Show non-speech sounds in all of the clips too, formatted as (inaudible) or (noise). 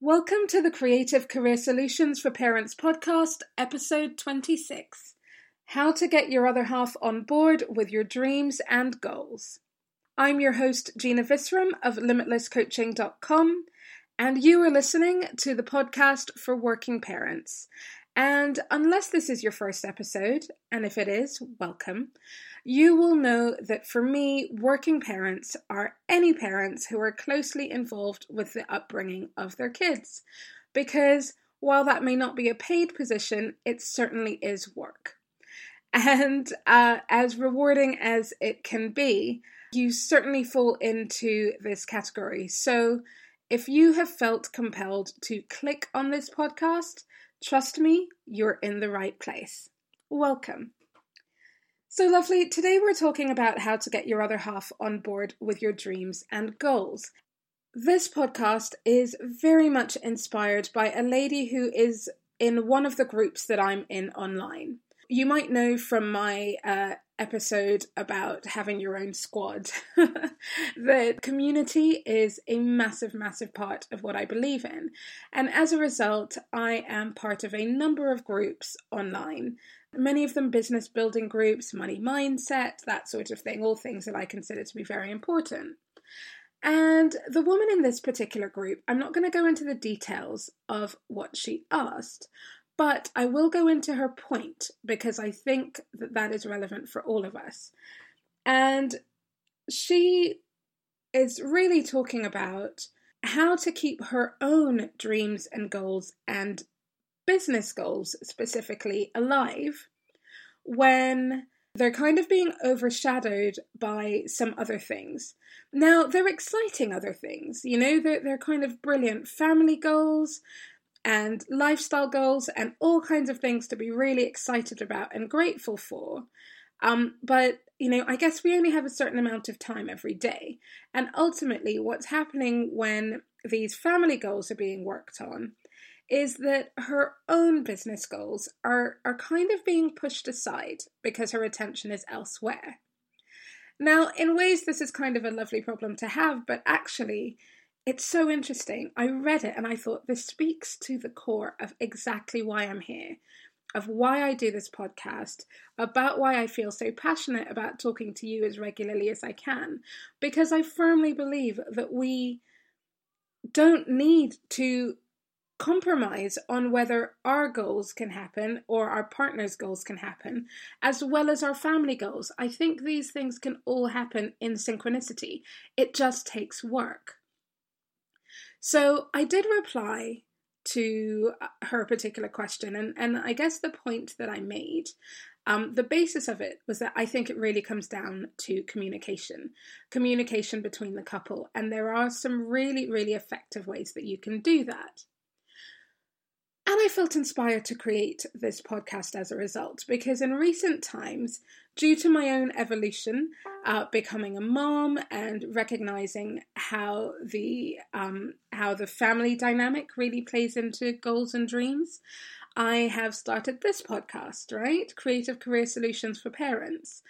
Welcome to the Creative Career Solutions for Parents podcast, episode 26 How to Get Your Other Half on Board with Your Dreams and Goals. I'm your host, Gina Visram of LimitlessCoaching.com, and you are listening to the podcast for working parents. And unless this is your first episode, and if it is, welcome, you will know that for me, working parents are any parents who are closely involved with the upbringing of their kids. Because while that may not be a paid position, it certainly is work. And uh, as rewarding as it can be, you certainly fall into this category. So if you have felt compelled to click on this podcast, trust me, you're in the right place. Welcome. So, lovely, today we're talking about how to get your other half on board with your dreams and goals. This podcast is very much inspired by a lady who is in one of the groups that I'm in online. You might know from my uh, episode about having your own squad (laughs) that community is a massive, massive part of what I believe in. And as a result, I am part of a number of groups online Many of them business building groups, money mindset, that sort of thing, all things that I consider to be very important. And the woman in this particular group, I'm not going to go into the details of what she asked, but I will go into her point because I think that that is relevant for all of us. And she is really talking about how to keep her own dreams and goals and business goals specifically alive when they're kind of being overshadowed by some other things. Now, they're exciting other things, you know, they're, they're kind of brilliant family goals and lifestyle goals and all kinds of things to be really excited about and grateful for. Um, but, you know, I guess we only have a certain amount of time every day. And ultimately, what's happening when these family goals are being worked on is that her own business goals are, are kind of being pushed aside because her attention is elsewhere. Now, in ways, this is kind of a lovely problem to have, but actually, it's so interesting. I read it and I thought this speaks to the core of exactly why I'm here, of why I do this podcast, about why I feel so passionate about talking to you as regularly as I can, because I firmly believe that we don't need to compromise on whether our goals can happen or our partner's goals can happen, as well as our family goals. I think these things can all happen in synchronicity. It just takes work. So I did reply to uh, her particular question, and, and I guess the point that I made. Um, the basis of it was that I think it really comes down to communication, communication between the couple, and there are some really, really effective ways that you can do that. And I felt inspired to create this podcast as a result because in recent times, due to my own evolution, uh, becoming a mom and recognizing how the um, how the family dynamic really plays into goals and dreams, I have started this podcast, right? Creative Career Solutions for Parents.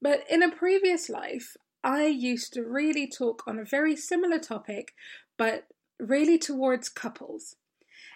But in a previous life, I used to really talk on a very similar topic, but really towards couples.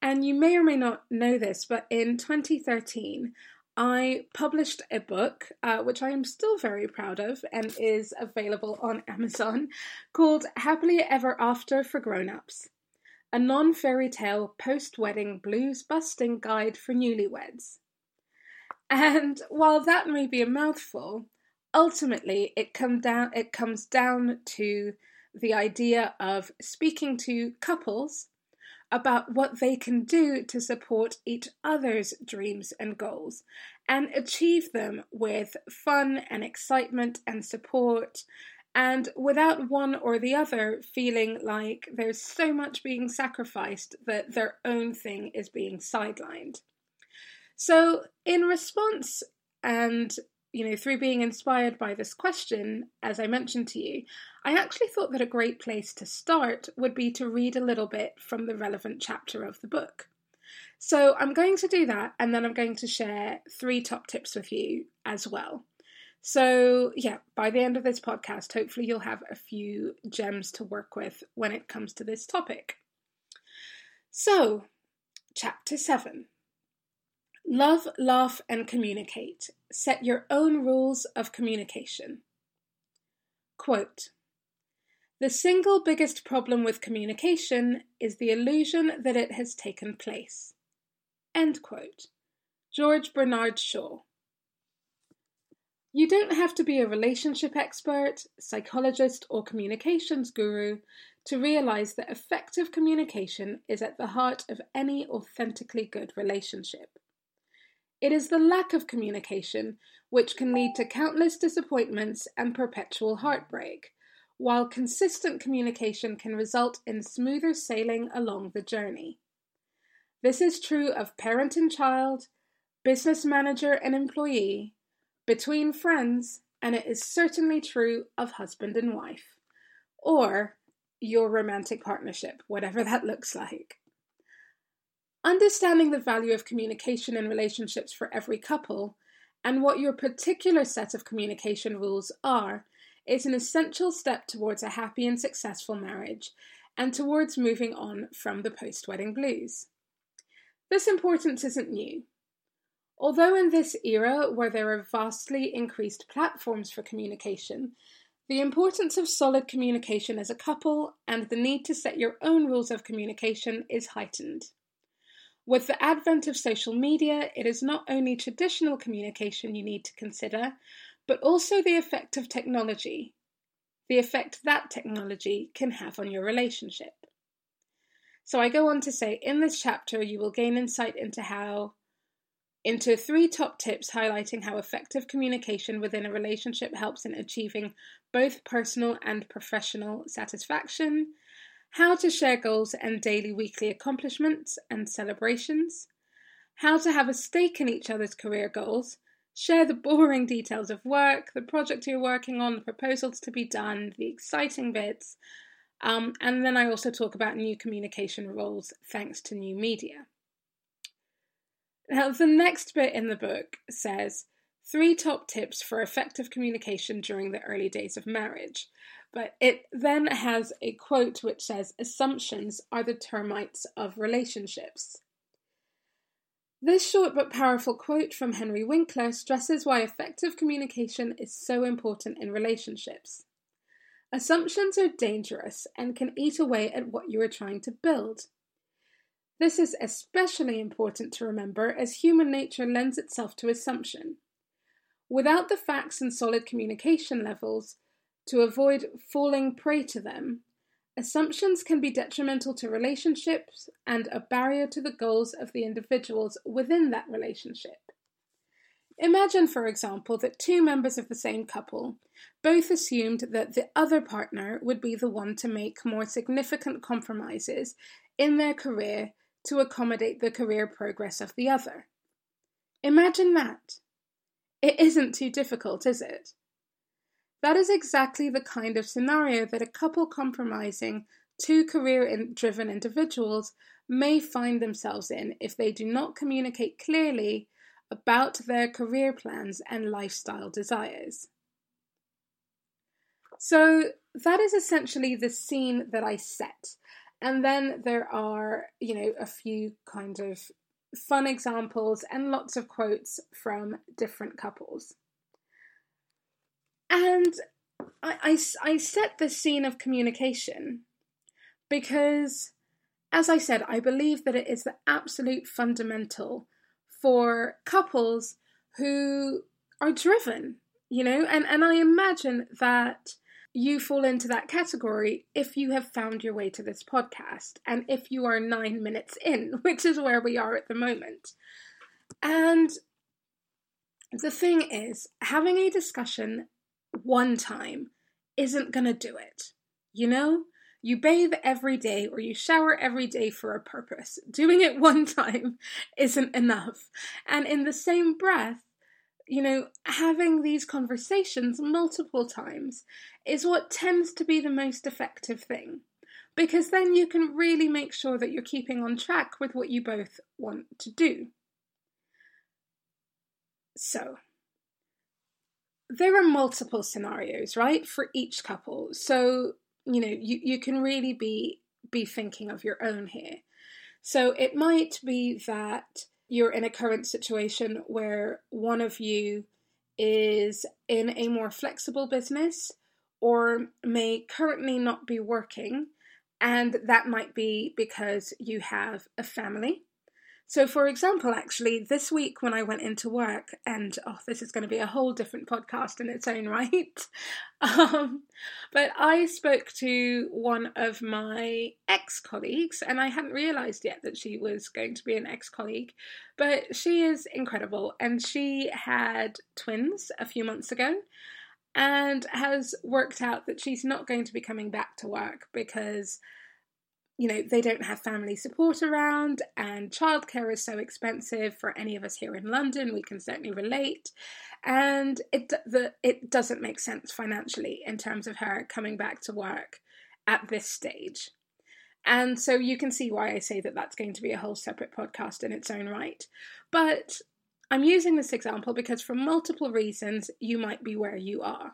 And you may or may not know this, but in 2013, I published a book, uh, which I am still very proud of and is available on Amazon, called Happily Ever After for Grown-Ups, a non-fairy tale post-wedding blues busting guide for newlyweds. And while that may be a mouthful, ultimately it come down it comes down to the idea of speaking to couples about what they can do to support each other's dreams and goals and achieve them with fun and excitement and support and without one or the other feeling like there's so much being sacrificed that their own thing is being sidelined. So, in response and you know, through being inspired by this question, as I mentioned to you, I actually thought that a great place to start would be to read a little bit from the relevant chapter of the book. So I'm going to do that, and then I'm going to share three top tips with you as well. So, yeah, by the end of this podcast, hopefully you'll have a few gems to work with when it comes to this topic. So, Chapter 7 Love, Laugh, and Communicate. Set your own rules of communication. Quote The single biggest problem with communication is the illusion that it has taken place. End quote. George Bernard Shaw. You don't have to be a relationship expert, psychologist, or communications guru to realize that effective communication is at the heart of any authentically good relationship. It is the lack of communication which can lead to countless disappointments and perpetual heartbreak, while consistent communication can result in smoother sailing along the journey. This is true of parent and child, business manager and employee, between friends, and it is certainly true of husband and wife, or your romantic partnership, whatever that looks like. Understanding the value of communication in relationships for every couple and what your particular set of communication rules are is an essential step towards a happy and successful marriage and towards moving on from the post wedding blues. This importance isn't new. Although in this era where there are vastly increased platforms for communication, the importance of solid communication as a couple and the need to set your own rules of communication is heightened. With the advent of social media, it is not only traditional communication you need to consider, but also the effect of technology, the effect that technology can have on your relationship. So I go on to say in this chapter, you will gain insight into how into three top tips highlighting how effective communication within a relationship helps in achieving both personal and professional satisfaction, how to share goals and daily weekly accomplishments and celebrations, how to have a stake in each other's career goals, share the boring details of work, the project you're working on, the proposals to be done, the exciting bits, um, and then I also talk about new communication roles thanks to new media. Now, the next bit in the book says three top tips for effective communication during the early days of marriage. But it then has a quote which says, Assumptions are the termites of relationships. This short but powerful quote from Henry Winkler stresses why effective communication is so important in relationships. Assumptions are dangerous and can eat away at what you are trying to build. This is especially important to remember as human nature lends itself to assumption. Without the facts and solid communication levels, to avoid falling prey to them, assumptions can be detrimental to relationships and a barrier to the goals of the individuals within that relationship. Imagine, for example, that two members of the same couple both assumed that the other partner would be the one to make more significant compromises in their career to accommodate the career progress of the other. Imagine that. It isn't too difficult, is it? That is exactly the kind of scenario that a couple compromising two career driven individuals may find themselves in if they do not communicate clearly about their career plans and lifestyle desires. So, that is essentially the scene that I set. And then there are, you know, a few kind of fun examples and lots of quotes from different couples. And I, I, I set the scene of communication because, as I said, I believe that it is the absolute fundamental for couples who are driven, you know, and, and I imagine that you fall into that category if you have found your way to this podcast and if you are nine minutes in, (laughs) which is where we are at the moment. And the thing is, having a discussion one time isn't going to do it. You know? You bathe every day or you shower every day for a purpose. Doing it (laughs) one time isn't enough. And in the same breath, you know, having these conversations multiple times is what tends to be the most effective thing. Because then you can really make sure that you're keeping on track with what you both want to do. So, there are multiple scenarios, right, for each couple. So, you know, you, you can really be be thinking of your own here. So it might be that you're in a current situation where one of you is in a more flexible business or may currently not be working, and that might be because you have a family so, for example, actually, this week when I went into work, and oh, this is going to be a whole different podcast in its own (laughs) right, um, but I spoke to one of my ex colleagues, and I hadn't realized yet that she was going to be an ex colleague, but she is incredible, and she had twins a few months ago. And has worked out that she's not going to be coming back to work because you know, they don't have family support around, and childcare is so expensive for any of us here in London. We can certainly relate, and it the it doesn't make sense financially in terms of her coming back to work at this stage. And so you can see why I say that that's going to be a whole separate podcast in its own right. But I'm using this example because, for multiple reasons, you might be where you are.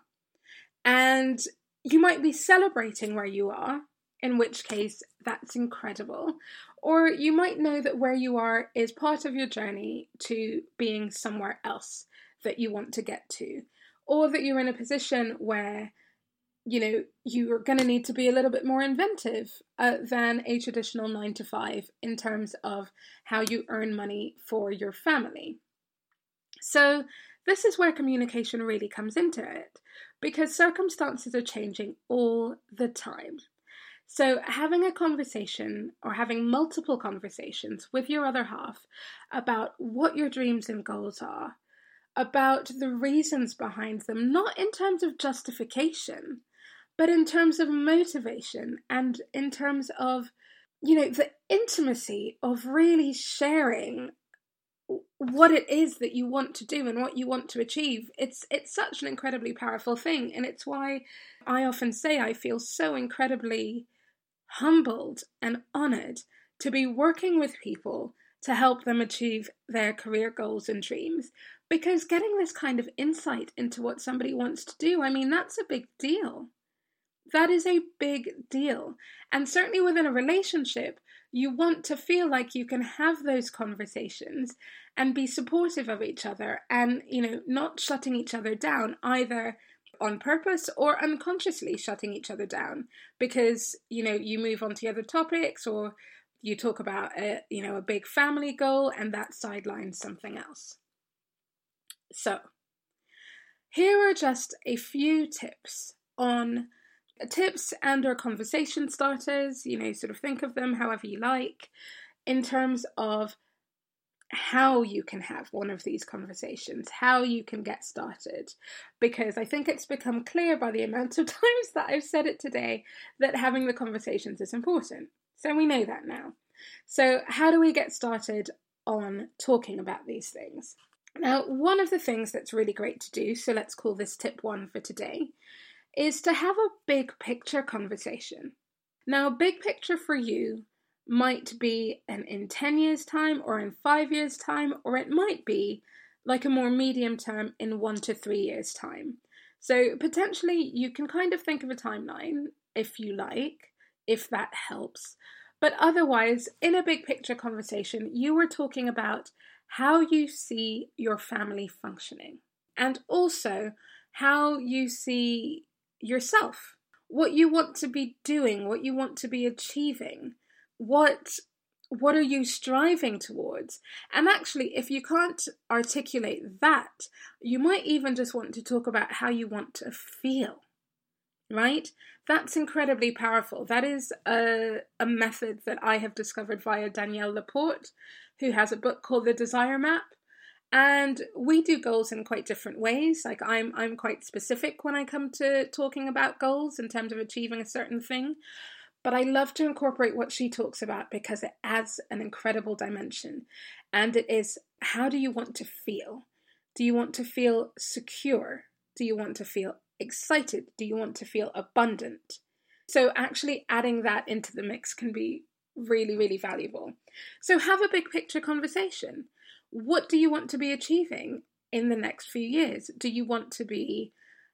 And you might be celebrating where you are, in which case that's incredible. Or you might know that where you are is part of your journey to being somewhere else that you want to get to. Or that you're in a position where, you know, you're going to need to be a little bit more inventive uh, than a traditional nine to five in terms of how you earn money for your family. So, this is where communication really comes into it because circumstances are changing all the time. So, having a conversation or having multiple conversations with your other half about what your dreams and goals are, about the reasons behind them, not in terms of justification, but in terms of motivation and in terms of, you know, the intimacy of really sharing what it is that you want to do and what you want to achieve it's it's such an incredibly powerful thing. And it's why i often say i feel so incredibly humbled and honored to be working with people to help them achieve their career goals and dreams. Because getting this kind of insight into what somebody wants to do, I mean, that's a big deal. That is a big deal. And certainly within a relationship, you want to feel like you can have those conversations and be supportive of each other and, you know, not shutting each other down either on purpose or unconsciously shutting each other down. Because you know you move on to other topics or you talk about a you know a big family goal and that sidelines something else. So here are just a few tips on tips and or conversation starters you know sort of think of them however you like in terms of how you can have one of these conversations, how you can get started. Because I think it's become clear by the amount of (laughs) times that I've said it today that having the conversations is important. So we know that now. So, how do we get started on talking about these things? Now, one of the things that's really great to do, so let's call this tip one for today, is to have a big picture conversation. Now, big picture for you might be an in 10 years' time or in five years' time, or it might be like a more medium term in one to three years' time. So potentially you can kind of think of a timeline if you like, if that helps. But otherwise, in a big picture conversation, you were talking about how you see your family functioning and also how you see yourself, what you want to be doing, what you want to be achieving what what are you striving towards? And actually, if you can't articulate that, you might even just want to talk about how you want to feel, right? That's incredibly powerful. That is a, a method that I have discovered via Danielle LaPorte, who has a book called The Desire Map. And we do goals in quite different ways. Like I'm I'm quite specific when I come to talking about goals in terms of achieving a certain thing. But I love to incorporate what she talks about because it adds an incredible dimension. And it is how do you want to feel? Do you want to feel secure? Do you want to feel excited? Do you want to feel abundant? So, actually adding that into the mix can be really, really valuable. So, have a big picture conversation. What do you want to be achieving in the next few years? Do you want to be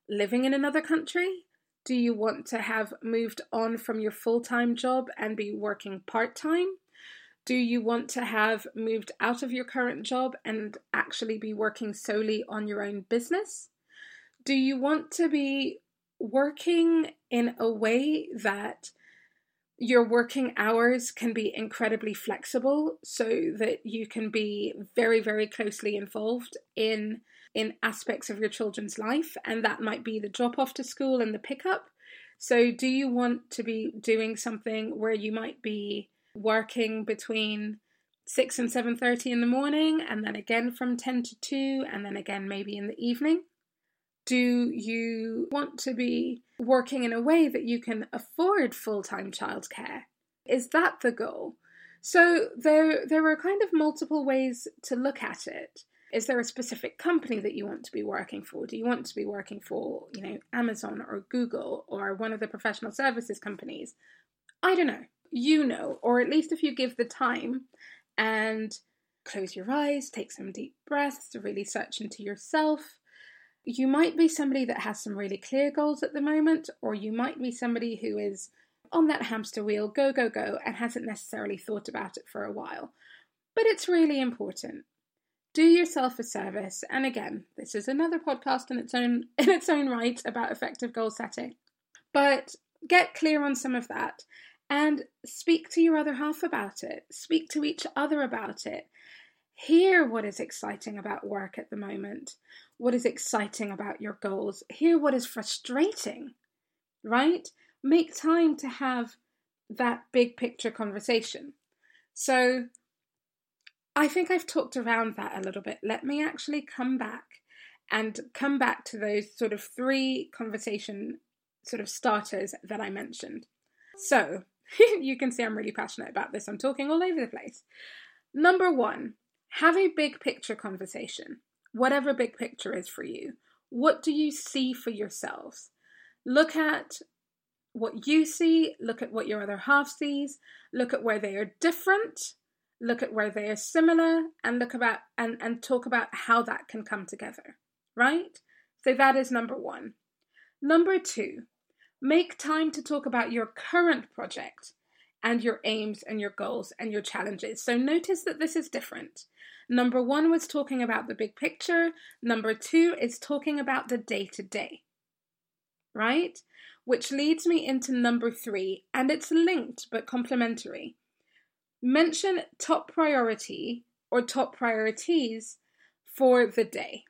living in another country? Do you want to have moved on from your full time job and be working part time? Do you want to have moved out of your current job and actually be working solely on your own business? Do you want to be working in a way that your working hours can be incredibly flexible so that you can be very very closely involved in in aspects of your children's life and that might be the drop off to school and the pickup so do you want to be doing something where you might be working between 6 and 7:30 in the morning and then again from 10 to 2 and then again maybe in the evening do you want to be working in a way that you can afford full-time childcare? Is that the goal? So there there are kind of multiple ways to look at it. Is there a specific company that you want to be working for? Do you want to be working for, you know, Amazon or Google or one of the professional services companies? I don't know. You know, or at least if you give the time and close your eyes, take some deep breaths, really search into yourself, you might be somebody that has some really clear goals at the moment, or you might be somebody who is on that hamster wheel, go, go, go, and hasn't necessarily thought about it for a while. But it's really important. Do yourself a service, and again, this is another podcast in its own (laughs) in its own right about effective goal setting. But get clear on some of that and speak to your other half about it. Speak to each other about it. Hear what is exciting about work at the moment what is exciting about your goals, hear what is frustrating, right? Make time to have that big picture conversation. So, I think I've talked around that a little bit. Let me actually come back and come back to those sort of three conversation sort of starters that I mentioned. So, (laughs) you can see I'm really passionate about this. I'm talking all over the place. Number one, have a big picture conversation whatever big picture is for you. What do you see for yourselves? Look at what you see, look at what your other half sees, look at where they are different, look at where they are similar, and look about and, and talk about how that can come together. Right? So that is number one. Number two, make time to talk about your current project and your aims and your goals and your challenges. So notice that this is different. Number one was talking about the big picture. Number two is talking about the day to day, right? Which leads me into number three, and it's linked but complementary. Mention top priority or top priorities for the day.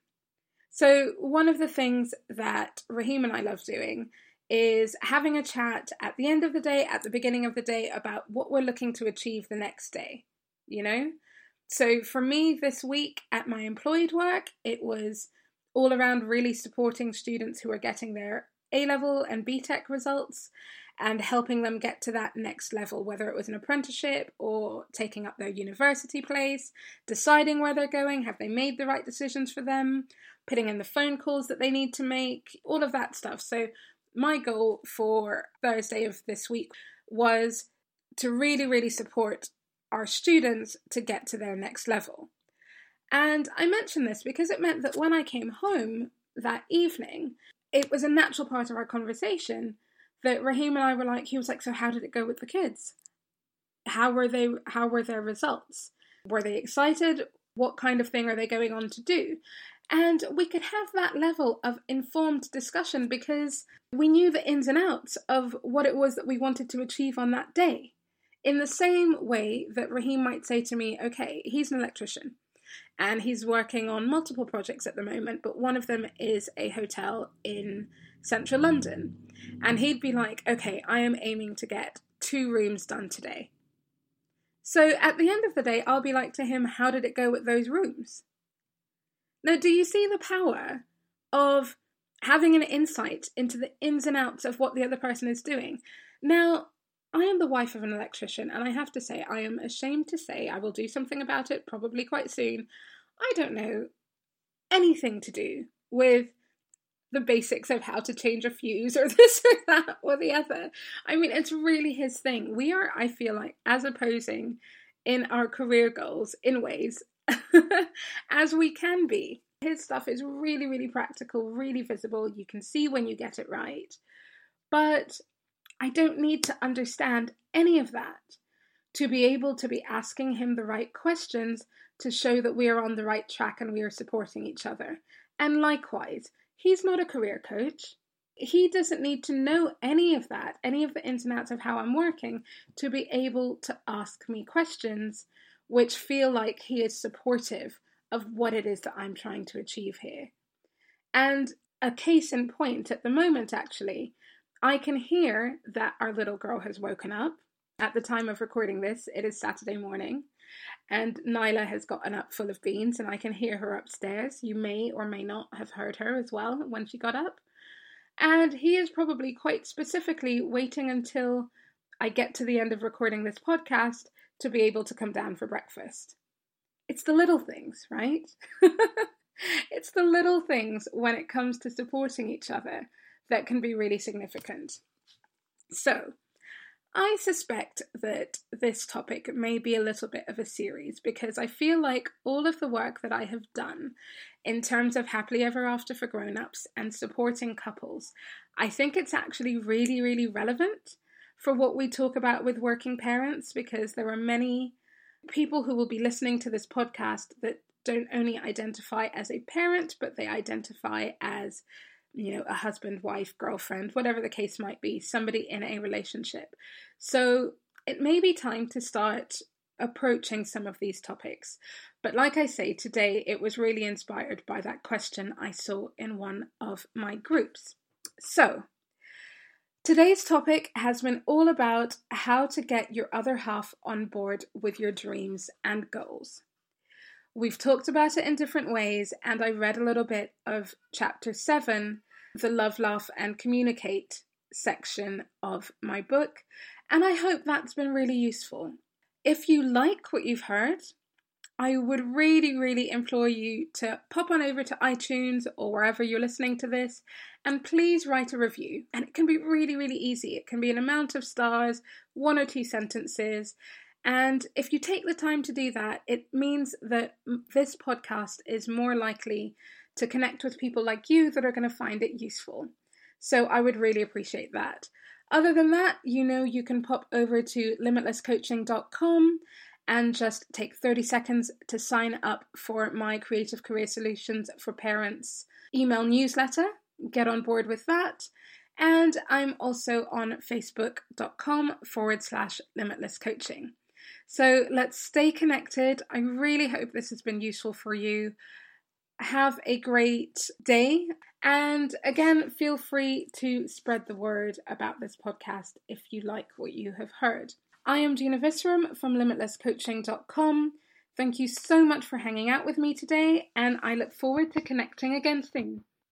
So, one of the things that Raheem and I love doing is having a chat at the end of the day, at the beginning of the day, about what we're looking to achieve the next day. You know? So for me this week at my employed work, it was all around really supporting students who are getting their A level and BTEC results and helping them get to that next level, whether it was an apprenticeship or taking up their university place, deciding where they're going, have they made the right decisions for them, putting in the phone calls that they need to make, all of that stuff. So, my goal for Thursday of this week was to really, really support our students to get to their next level. And I mention this because it meant that when I came home that evening, it was a natural part of our conversation that Raheem and I were like, he was like, so how did it go with the kids? How were they how were their results? Were they excited? What kind of thing are they going on to do? And we could have that level of informed discussion because we knew the ins and outs of what it was that we wanted to achieve on that day. In the same way that Raheem might say to me, okay, he's an electrician and he's working on multiple projects at the moment, but one of them is a hotel in central London. And he'd be like, okay, I am aiming to get two rooms done today. So at the end of the day, I'll be like to him, how did it go with those rooms? Now, do you see the power of having an insight into the ins and outs of what the other person is doing? Now, I am the wife of an electrician, and I have to say, I am ashamed to say I will do something about it probably quite soon. I don't know anything to do with the basics of how to change a fuse or (laughs) this or that or the other. I mean, it's really his thing. We are, I feel like, as opposing in our career goals in ways (laughs) as we can be. His stuff is really, really practical, really visible. You can see when you get it right. But I don't need to understand any of that. to be able to be asking him the right questions to show that we are on the right track and we are supporting each other. And likewise, he's not a career coach. He doesn't need to know any of that, any of the ins and outs of how I'm working, to be able to ask me questions which feel like he is supportive of what it is that I'm trying to achieve here. And a case in point at the moment, actually, I can hear that our little girl has woken up. At the time of recording this, it is Saturday morning, and Nyla has gotten up full of beans, and I can hear her upstairs. You may or may not have heard her as well when she got up. And he is probably quite specifically waiting until I get to the end of recording this podcast to be able to come down for breakfast. It's the little things, right? (laughs) it's the little things when it comes to supporting each other that can be really significant. So, I suspect that this topic may be a little bit of a series because I feel like all of the work that I have done in terms of happily ever after for grown ups and supporting couples, I think it's actually really, really relevant for what we talk about with working parents because there are many people who will be listening to this podcast that don't only identify as a parent, but they identify as you know, a husband, wife, girlfriend, whatever the case might be, somebody in a relationship. So it may be time to start approaching some of these topics. But like I say, today it was really inspired by that question I saw in one of my groups. So, today's topic has been all about how to get your other half on board with your dreams and goals. We've talked about it in different ways, and I read a little bit of chapter 7, the Love, Laugh, and Communicate section of my book, and I hope that's been really useful. If you like what you've heard, I would really, really implore you to pop on over to iTunes or wherever you're listening to this and please write a review. And it can be really, really easy. It can be an amount of stars, one or two sentences, and if you take the time to do that, it means that this podcast is more likely to connect with people like you that are going to find it useful. So I would really appreciate that. Other than that, you know, you can pop over to limitlesscoaching.com and just take 30 seconds to sign up for my Creative Career Solutions for Parents email newsletter. Get on board with that. And I'm also on facebook.com forward slash limitless coaching. So let's stay connected. I really hope this has been useful for you. Have a great day. And again, feel free to spread the word about this podcast if you like what you have heard. I am Gina Visram from limitlesscoaching.com. Thank you so much for hanging out with me today, and I look forward to connecting again soon.